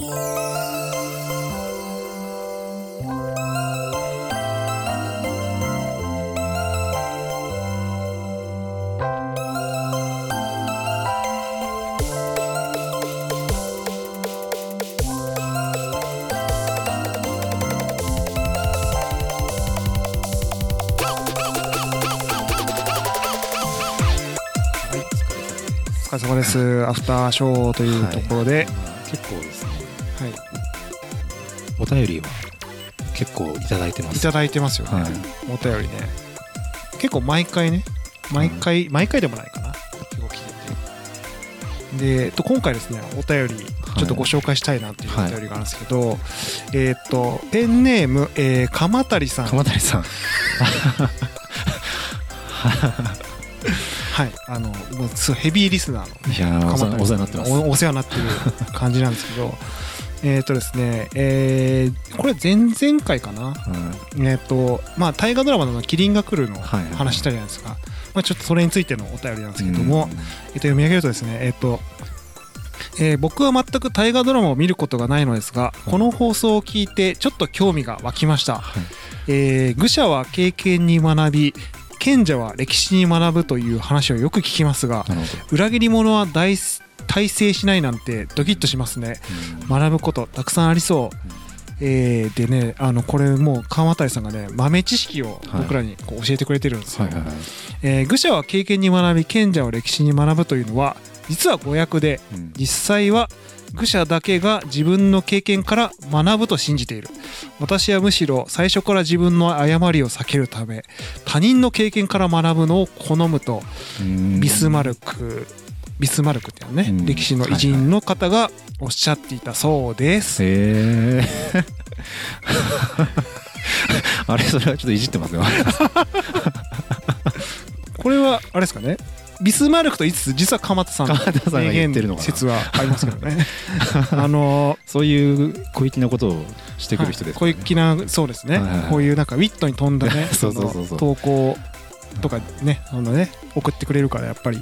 お疲れ様です。アフターショーというところで、結構ですね。お便りは結構いただいてます。いただいてますよね、はい。お便りね。結構毎回ね毎回、毎回でもないかな。結構来ててで、えっと、今回ですねお便りちょっとご紹介したいなっていうお便りがあるんですけど、えっとペンネーム、えー、鎌谷さん。鎌谷さん。はい。あのもうヘビーリスナーのいやーお世話になってます。おお世話になってる感じなんですけどえっとですねえーこれ前々回かな？うん。えっ、とまあ大河ドラマの「キリンが来る」のはいはい話したじゃないですか、まあ、ちょっとそれについてのお便りなんですけども、うん。えっと読み上げるとですねえっ、とえー僕は全く大河ドラマを見ることがないのですがこの放送を聞いてちょっと興味が湧きました、はい。えー愚者は経験に学び賢者は歴史に学ぶという話をよく聞きますが裏切り者は大大成しないなんてドキッとしますね。学ぶことたくさんありそう、えーでねあのこれもう川渡さんがね豆知識を僕らにこう教えてくれてるんですよ、えー愚者は経験に学び賢者は歴史に学ぶというのは実は誤訳でうん。実際は愚者だけが自分の経験から学ぶと信じている。私はむしろ最初から自分の誤りを避けるため他人の経験から学ぶのを好むとうん。ビスマルクビスマルクっていうのね、うん。歴史の偉人の方がおっしゃっていたそうです。あれそれはちょっといじってますよ。これはあれですかね？ビスマルクと言いつつ実は鎌田さんの鎌田さんが言ってるのかな。説はありますけどね。あのそういう小粋なことをしてくる人です小粋なそうですね、はいはいはい。こういうなんかウィットに富んだね そうそうそうそう。の投稿とかねあのね送ってくれるからやっぱり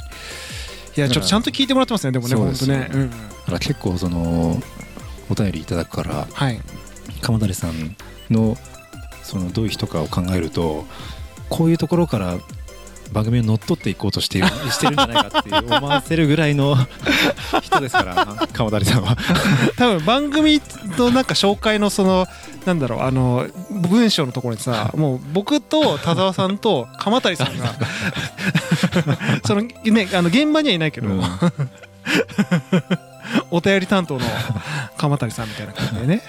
いやちょっとちゃんと聞いてもらってますねでもね本当ね、うん。うん、だから結構そのお便りいただくからはい。鎌谷さんのそのどういう人かを考えるとこういうところから番組を乗っ取っていこうとしている してるんじゃないかって思わせるぐらいの 人ですから鎌谷さんは。多分番組のなんか紹介のそのなんだろうあの文章のところにさ もう僕と田沢さんと鎌谷さんが そのねあの現場にはいないけど、うん。お便り担当の鎌谷さんみたいな感じでね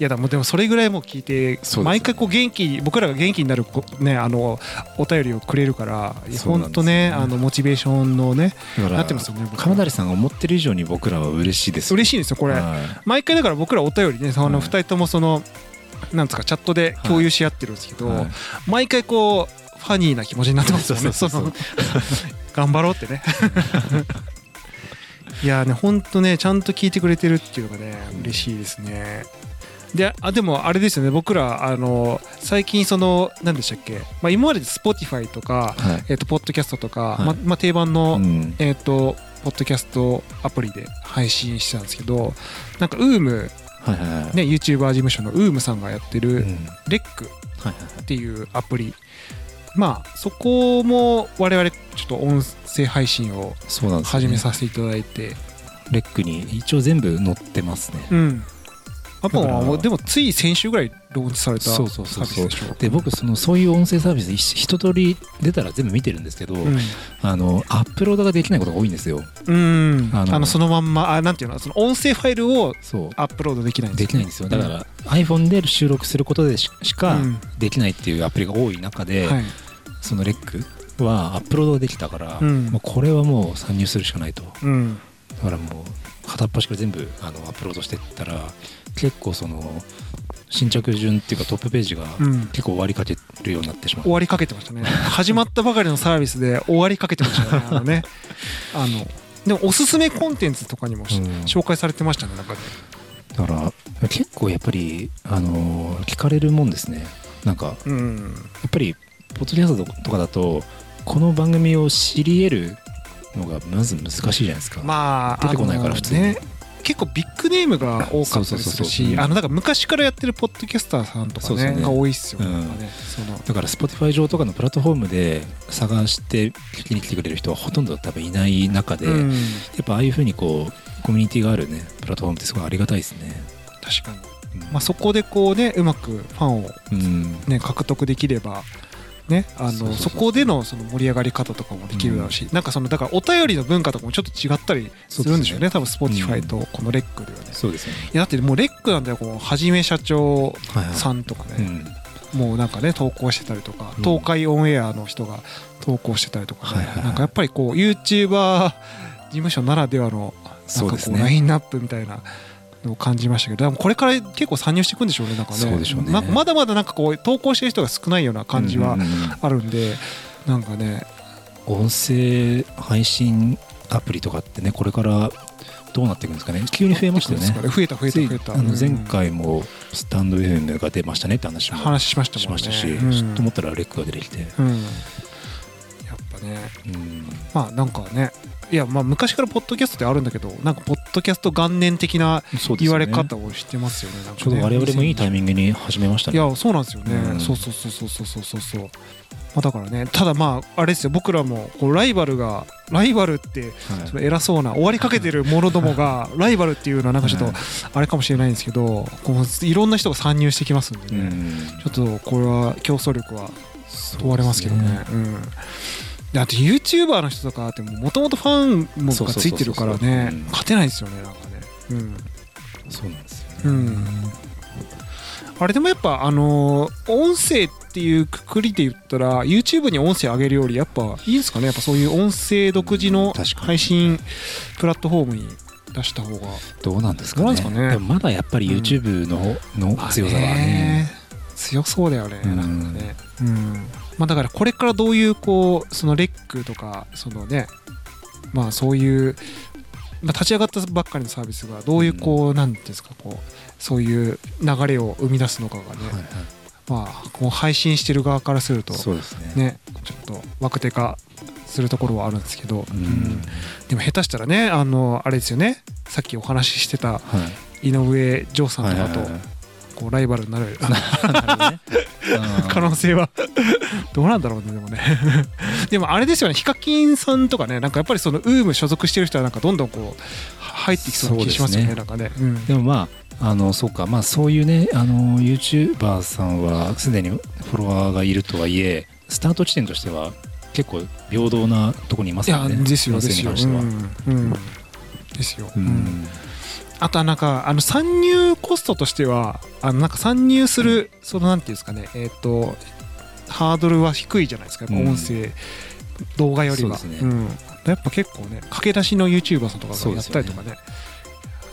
いやだもうでもそれぐらいもう聞いて、毎回こう元気僕らが元気になるこねあのお便りをくれるから本当ねあのモチベーションのねなってますよね僕鎌谷さんが思ってる以上に僕らは嬉しいです嬉しいんですよこれ、は毎回だから僕らお便りねそのはい。2人ともそのなんですかチャットで共有し合ってるんですけど、はい。毎回こうファニーな気持ちになってますよね。頑張ろうってね。いやーねほんとねちゃんと聞いてくれてるっていうのがね嬉しいですねであでもあれですよね。僕らあの最近その何でしたっけ、まあ、今まで Spotify とか、はい。えー、とポッドキャストとか、はい。ままあ、定番の、うん。えっ、とポッドキャストアプリで配信してたんですけどなんか UM はいはいはい。ね YouTuber 事務所の UM さんがやってうるん。レックはいはい。っていうアプリ。まあそこも我々ちょっと音声配信を始めさせていただいて。レックに一応全部載ってますね。うんあだからもうでもつい先週ぐらいローンチされたサそうービスそうそう。そうでしょ？で僕そのそういう音声サービス一一通り出たら全部見てるんですけど、うん。あのアップロードができないことが多いんですよ。うん。あのそのまんまあなんていうのその音声ファイルをアップロードできないんできないんですよ。だから iPhone で収録することでししかうん。できないっていうアプリが多い中で、はい。そのレックはアップロードができたから、うん。もうこれはもう参入するしかないと。うん。だからもう片っ端から全部あのアップロードしてったら結構その新着順っていうかトップページがうん。結構終わりかけるようになってしまう、終わりかけてましたね。始まったばかりのサービスで終わりかけてましたね。あのね。あのでもおすすめコンテンツとかにもし、うん。紹介されてましたね中で。だから結構やっぱりあの聞かれるもんですね。なんかやうん。っぱりポッドキャストとかだとこの番組を知り得るのがまず難しいじゃないですか、まあ出てこないから普通に。ね結構ビッグネームが多かったりするしあのだから昔からやってるポッドキャスターさんとかねね。が多いっすよね,、うん。だから Spotify 上とかのプラットフォームで探して聞きに来てくれる人はほとんど多分いない中で、うん。やっぱああいうふうにこうコミュニティがあるねプラットフォームってすごいありがたいですね。確かに、うん。まあ、そこでこうねうまくファンをうん。ね、獲得できれば、ね、あのそこでのその盛り上がり方とかもできるだろうし、なんかそのだからお便りの文化とかもちょっと違ったりするんでしょうね。多分 Spotify とこのレックではね、いそうですよね。やだってもうレックなんだよこのはじめ社長はいはいさんとかね、うんもうなんかね投稿してたりとか、うん。東海オンエアの人が投稿してたりとかね、はいはいはい。なんかやっぱりこう YouTuber 事務所ならではのなんかこうラインナップみたいなのを感じましたけどこれから結構参入していくんでしょうねなんかね。そうでしょうね。なんかまだまだなんかこう投稿してる人が少ないような感じはうんうんうん。あるんで、なんかね。音声配信アプリとかってねこれからどうなっていくんですかね。急に増えましたよね。増えた増えた増えた。あの前回もスタンド FM が出ましたねって話も話しましたしましたし、うんと思ったらレックが出てきて、うんね、うん、まあなんかねいやまあ昔からポッドキャストってあるんだけどなんかポッドキャスト元年的な言われ方をしてますよね、ねね、ちょうど我々もいいタイミングに始めましたね。いやそうなんですよね、うん、そうそうそうそうそうそうそう。まあ、だからねただまああれですよ。僕らもこうライバルがライバルってその偉そうな終わりかけてる者どもがライバルっていうのはなんかちょっとあれかもしれないんですけどこういろんな人が参入してきますんでね。ちょっとこれは競争力は問われますけどね。うん。だって YouTuber の人とかってもともとファンもがついてるからね勝てないですよねなんかね、うん、そうなんですよね、うん。あれでもやっぱあのー音声っていうくくりで言ったら YouTube に音声上げるよりやっぱいいですかねやっぱそういう音声独自の配信プラットフォームに出した方が。どうなんですかね。ね。でもまだやっぱり YouTube の,、の強さはね強そうだよね、うん。なんかね、うん。まあ、だからこれからどういうこうそのレックとかそのねまあそういう、まあ、立ち上がったばっかりのサービスがどういうこう、なんていうんですかこうそういう流れを生み出すのかがね、はいはい。まあこう配信してる側からするとそうですね。ねちょっと若手化するところはあるんですけど、うん。うん。でも下手したらねあのあれですよねさっきお話ししてたはい。井上丈さんとかとこうライバルになる。ね。うん。可能性は。どうなんだろうねでもね。でもあれですよね。ヒカキンさんとかねなんかやっぱりそのウーム所属してる人はなんかどんどんこう入ってきそうな気がしますよねそうなんかね、うん。でもまああのそうか。まあそういうねあの YouTuber さんはすでにフォロワーがいるとはいえスタート地点としては結構平等なところにいますよね。ですよ音ですよ、うん。うん。ですよ、ううんんあとはなんかあの参入コストとしてはあのなんか参入するそのなんていうんですかねえっ、とハードルは低いじゃないですか音声、動画よりは。そうん、やっぱ結構ね駆け出しの YouTuber さんとかがやったりとかね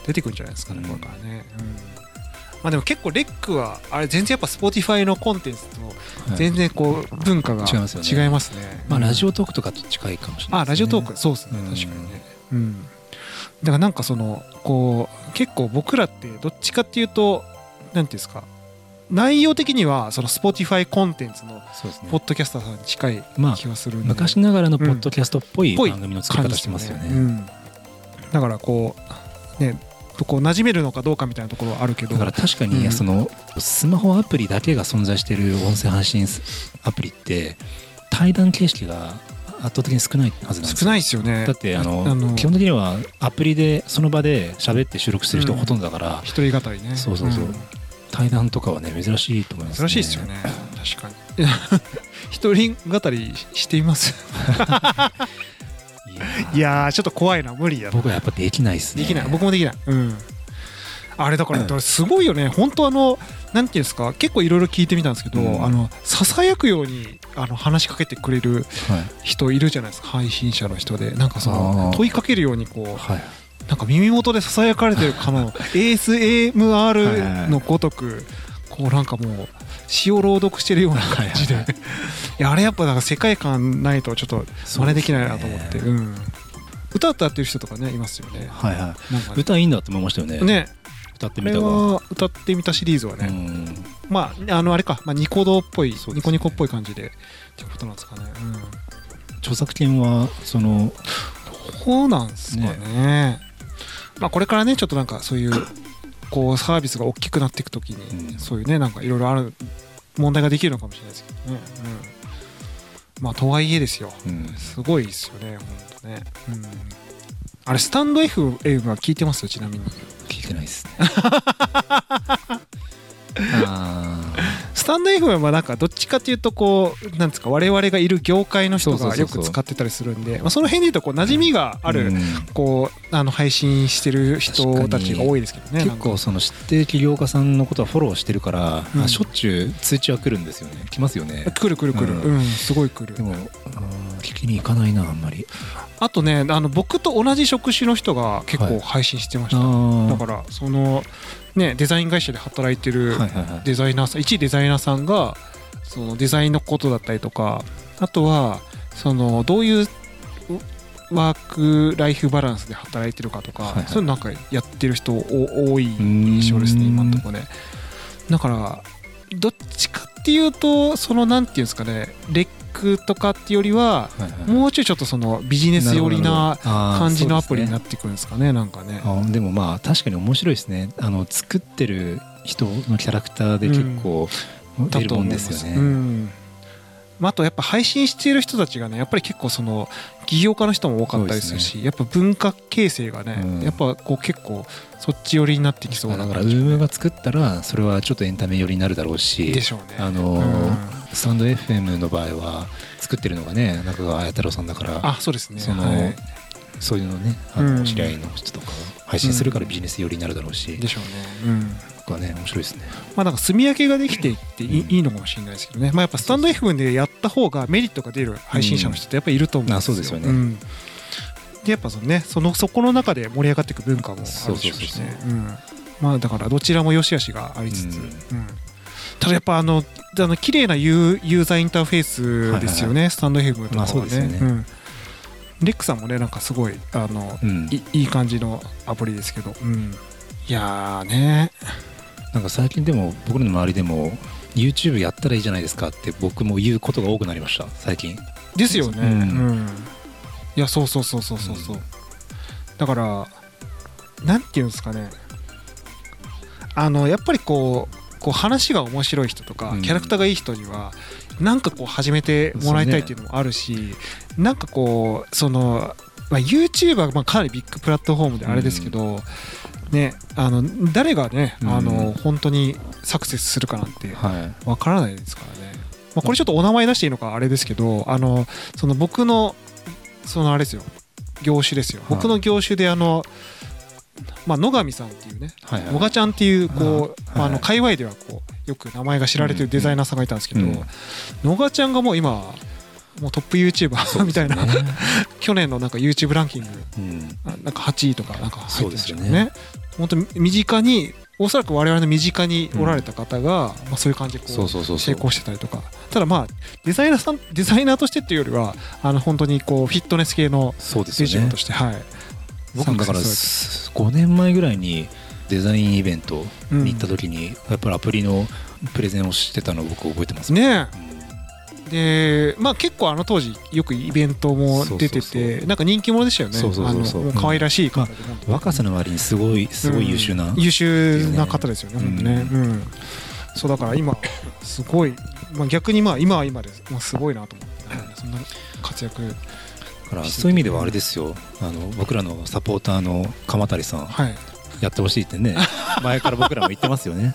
出てくるんじゃないですかね、うん。これからね、うん。まあでも結構レックはあれ全然やっぱ Spotify のコンテンツとはい。全然こう文化が違いますよね。違いますね。まあうん。ラジオトークとかと近いかもしれないあラジオトーク。そうですね。うん。確かにね。うんだからなんかそのこう結構僕らってどっちかっていうとなんていうんですか内容的にはその Spotify コンテンツのポッドキャスターさんに近いまあ気がするんで、昔ながらのポッドキャストっぽい番組の作り方してますよね。うん。だからこうねこう馴染めるのかどうかみたいなところはあるけど。だから確かうん。にそのスマホアプリだけが存在している音声配信アプリって対談形式が圧倒的に少ないはずなんですよ。少ないですよね。だってあのあの基本的にはアプリでその場で喋って収録してる人がほとんどだから、一人語りね。そうそうそう。ん。対談とかはね珍しいと思います、ね、珍しいですよね確かに。一人語りしています？いやちょっと怖いな無理やな。僕はやっぱできないですね。できない。僕もできない。うんあれだからだからすごいよね。本当あのなんていうんですか結構いろいろ聞いてみたんですけど、うん。あのささやくようにあの話しかけてくれるはい。人いるじゃないですか。配信者の人で。なんかその問いかけるようにこうはい。なんか耳元でささやかれてるかの ASMR のごとくこうなんかもう詩を朗読してるような感じで。はい やあれやっぱなんか世界観ないとちょっと真似できないなと思って。ねうん。歌歌ってる人とかねいますよね。はいはい。歌いいんだって思いましたよね。ね歌ってみた歌ってみたシリーズはね、うん。まああのあれか、まあ、ニコ動っぽい、ね。ニコニコっぽい感じでってことなんですかね、うん、著作権はそのそうなんですかね。まあこれからねちょっとなんかそういうこうサービスが大きくなっていくときに、うん。そういうねなんかいろいろある問題ができるのかもしれないですけどね、うん、まあとはいえですよ。うん。すごいですよね本当ね、うん、あれスタンド FM は聞いてます？ちなみにてないですね。あスタンド FM はなんかどっちかっていうとこうなんですか我々がいる業界の人がよく使ってたりするんでまあその辺で言うとこう馴染みがある、うん。こうあの配信してる人たちが多いですけどね結構その指定起業家さんのことはフォローしてるから、うん。あしょっちゅう通知は来るんですよね。来ますよね。来る来る来る、ううんすごい来る。でもうん聞きに行かないなあんまり。あとねあの僕と同じ職種の人が結構配信してました、だあからそのねデザイン会社で働いてるデザイナーさん一デザイナーさんがそのデザインのことだったりとかあとはそのどういうワークライフバランスで働いてるかとか、はいはい。そういうのなんかやってる人お多い印象ですねうん。今のところね。だからどっちかっていうとそのなんていうんですかねレックとかっていうよりはもうちょいちょっとそのビジネス寄りな感感じのアプリになってくるんですかねなんかね。あでもまあ確かに面白いですね。あの作ってる人のキャラクターで結構出るもんですよね、うん。まあ、あとやっぱ配信している人たちがねやっぱり結構その起業家の人も多かったりするし、やっぱ文化形成がね、うん。やっぱこう結構そっち寄りになってきそうな。だからウームが作ったらそれはちょっとエンタメ寄りになるだろうしでしょうね。あのうん。スタンド FM の場合は作ってるのがね中川綾太郎さんだからあそうですね。そのはい。そういうのねあうん。の知り合いの人とか配信するからビジネス寄りになるだろうし、でしょうね。うん。とかね面白いですね。まあ、なんか住み分けができていっていい,、うん。いいのかもしれないですけどね、まあ、やっぱスタンド FM でやった方がメリットが出る配信者の人ってやっぱりいると思うんですよ。あそうですよね。ん。でやっぱそのねそのそこの中で盛り上がっていく文化もあるでしょうしね。うん。まあだからどちらも良し悪しがありつつ、うん。うん。ただやっぱあのあの綺麗なユーユーザーインターフェースですよね、スタンド FM とかはね。まあそうですよね。うんレックさんもねなんかすごいあの、うん。いいい感じのアプリですけど、うん、いやーね。なんか最近でも僕らの周りでも YouTube やったらいいじゃないですかって僕も言うことが多くなりました。最近。ですよね、ううんん。いやそうそうそうそうそうそう、うん。だからなんていうんですかね。あのやっぱりこうこう話が面白い人とか、うん。キャラクターがいい人にはなんかこう始めてもらいたいっていうのもあるし、なんかこうその、まあ、YouTube はまあかなりビッグプラットフォームであれですけど、ねあの誰がね、あの本当にサクセスするかなんてはい。わからないですからね、まあ、これちょっとお名前出していいのかあれですけどあのその僕のそのあれですよ。業種ですよ。はい。僕の業種であの、まあ、野上さんっていうねはいはい。野賀ちゃんっていうこう、はいまあ、あの界隈ではこうよく名前が知られてるデザイナーさんがいたんですけど、うん野賀ちゃんがもう今もうトップ YouTuber みたいな、ね 去年のなんか YouTube ランキングうん。あなんか8位とかなんか入ってましたよそうですよね。本当に身近におそらく我々の身近におられた方が、まあ、そういう感じでこうそうそうそうそう。成功してたりとか。ただまあデザイナーさんデザイナーとしてっていうよりはあの本当にこうフィットネス系のビジョンとして、はい。僕もだからサクセ5年前ぐらいにデザインイベントうん。に行った時にやっぱりアプリのプレゼンをしてたのを僕覚えてます。ねでまあ結構あの当時よくイベントも出ててなんか人気者でしたよね。そうそうそう可愛らしい方で本当に若さの割にすごいすごい優秀な、うん優秀な方ですよね、うん。本当ね、うん、そうだから今、すごい、まあ、逆にまあ今は今です、まあ、すごいなと思って、ね、そんな活躍、だからそういう意味ではあれですよ。あの僕らのサポーターの鎌谷さん。はい、やってほしいってね 前から僕らも言ってますよね。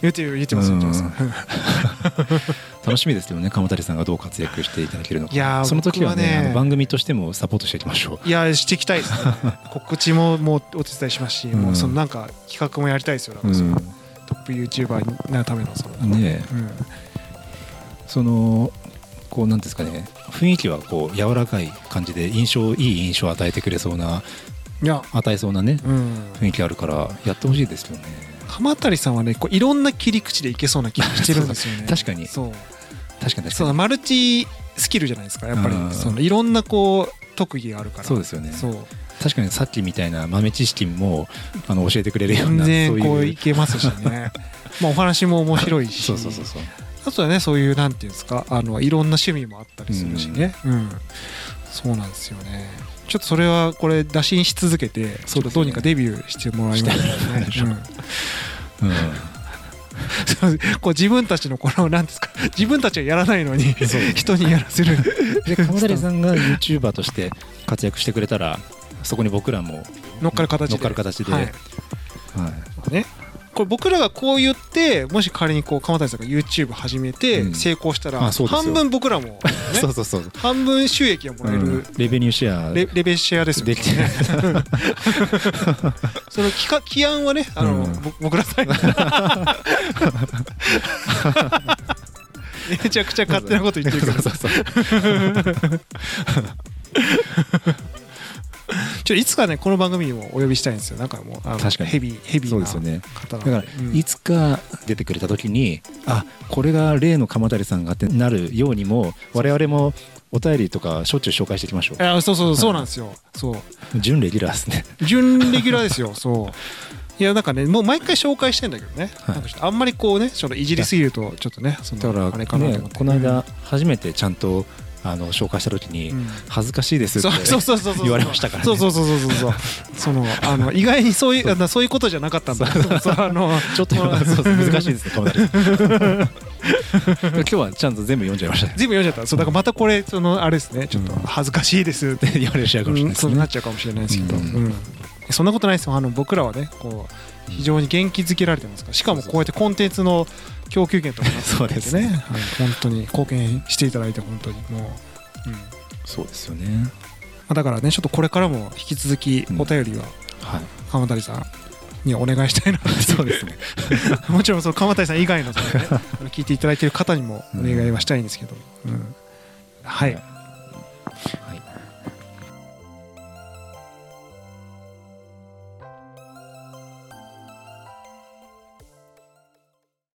言って言ってます、言ってます。楽しみですよね鎌谷さんがどう活躍していただけるのか。いやーその時はねね番組としてもサポートしていきましょう。いや、していきたいです。ね、告知ももうお手伝いしますし、うん。もうそのなんか企画もやりたいですよ、だからそのトップ YouTuber になるためのその、うんねえ。うん、そのこうなんですかね。雰囲気はこう柔らかい感じで印象いい印象を与えてくれそうないや、与えそうなねうん、雰囲気あるからやってほしいですよね。鎌谷さんはね、こういろんな切り口でいけそうな気がしてるんですよね。確かに。そう。確かに確かに。そのマルチスキルじゃないですかやっぱり。うん。そのいろんなこう特技があるから。そうですよね。そう。確かにさっきみたいな豆知識もあの教えてくれるよう全な然こそういけますしね。まあお話も面白いし。そうそうそうそう。あとはねそういうなんていうんですかあのいろんな趣味もあったりするしね。うん。そうなんですよねちょっとそれはこれ打診し続けてちょっとどうにかデビューしてもらいたいましょう。うん。そうこう自分たちのこのなんですか自分たちはやらないのにそう人にやらせる。で鎌谷さんが YouTuber として活躍してくれたらそこに僕らも、乗っかる形で。乗っかる形で。はい。はい。ねこれ僕らがこう言ってもし仮にこう鎌谷さんが YouTube 始めてうん。成功したら半分僕らもね そうそうそう、半分収益がもらえうるん。レベニューシェア。レレベシェアですよね。その期間起案はねあの、うん。ぼ僕らさん めちゃくちゃ勝手なこと言ってるけど。そうそうそうちょいつかねこの番組にもお呼びしたいんですよ。なんかもうあの確かに。ヘビーヘビーなそうですよね。方なだから、うん。いつか出てくれた時にあこれが例の鎌谷さんがってなるようにも我々もお便りとかしょっちゅう紹介していきましょあそうそう そうなんですよ。そう。う準レギュラーですね。準レギュラーですよ。そう。いやなんかねもう毎回紹介してんだけどね、はい。あんまりこうねちょっといじりすぎるとちょっとねそだのあれかなとね思って。この間初めてちゃんとあの紹介した時に、うん。恥ずかしいですってそうそうそうそう。そう言われましたからね。そうそうそうそうそう。そのあの意外にそういうあのそういうことじゃなかったんだ。あのちょっと 難しいですね 今日はちゃんと全部読んじゃいましたね。全部読んじゃった。そうだからまたこれそのあれですね。ちょっとうん。恥ずかしいです。って言われる試合かもしれないですね。うんそうなっちゃうかもしれないですけど、ううんん。そんなことないですよ。あの僕らはねこう非常に元気づけられてますから。しかもこうやってコンテンツの供給源とかになってそうですね。ねはい。本当に貢献していただいて本当に。もう、うん。まそうですよね。あ、だからねちょっとこれからも引き続きお便りははい。鎌谷さんにお願いしたいな そうですね。もちろんその鎌谷さん以外の その、ね、聞いていただいている方にもお願いはしたいんですけど、うん。はい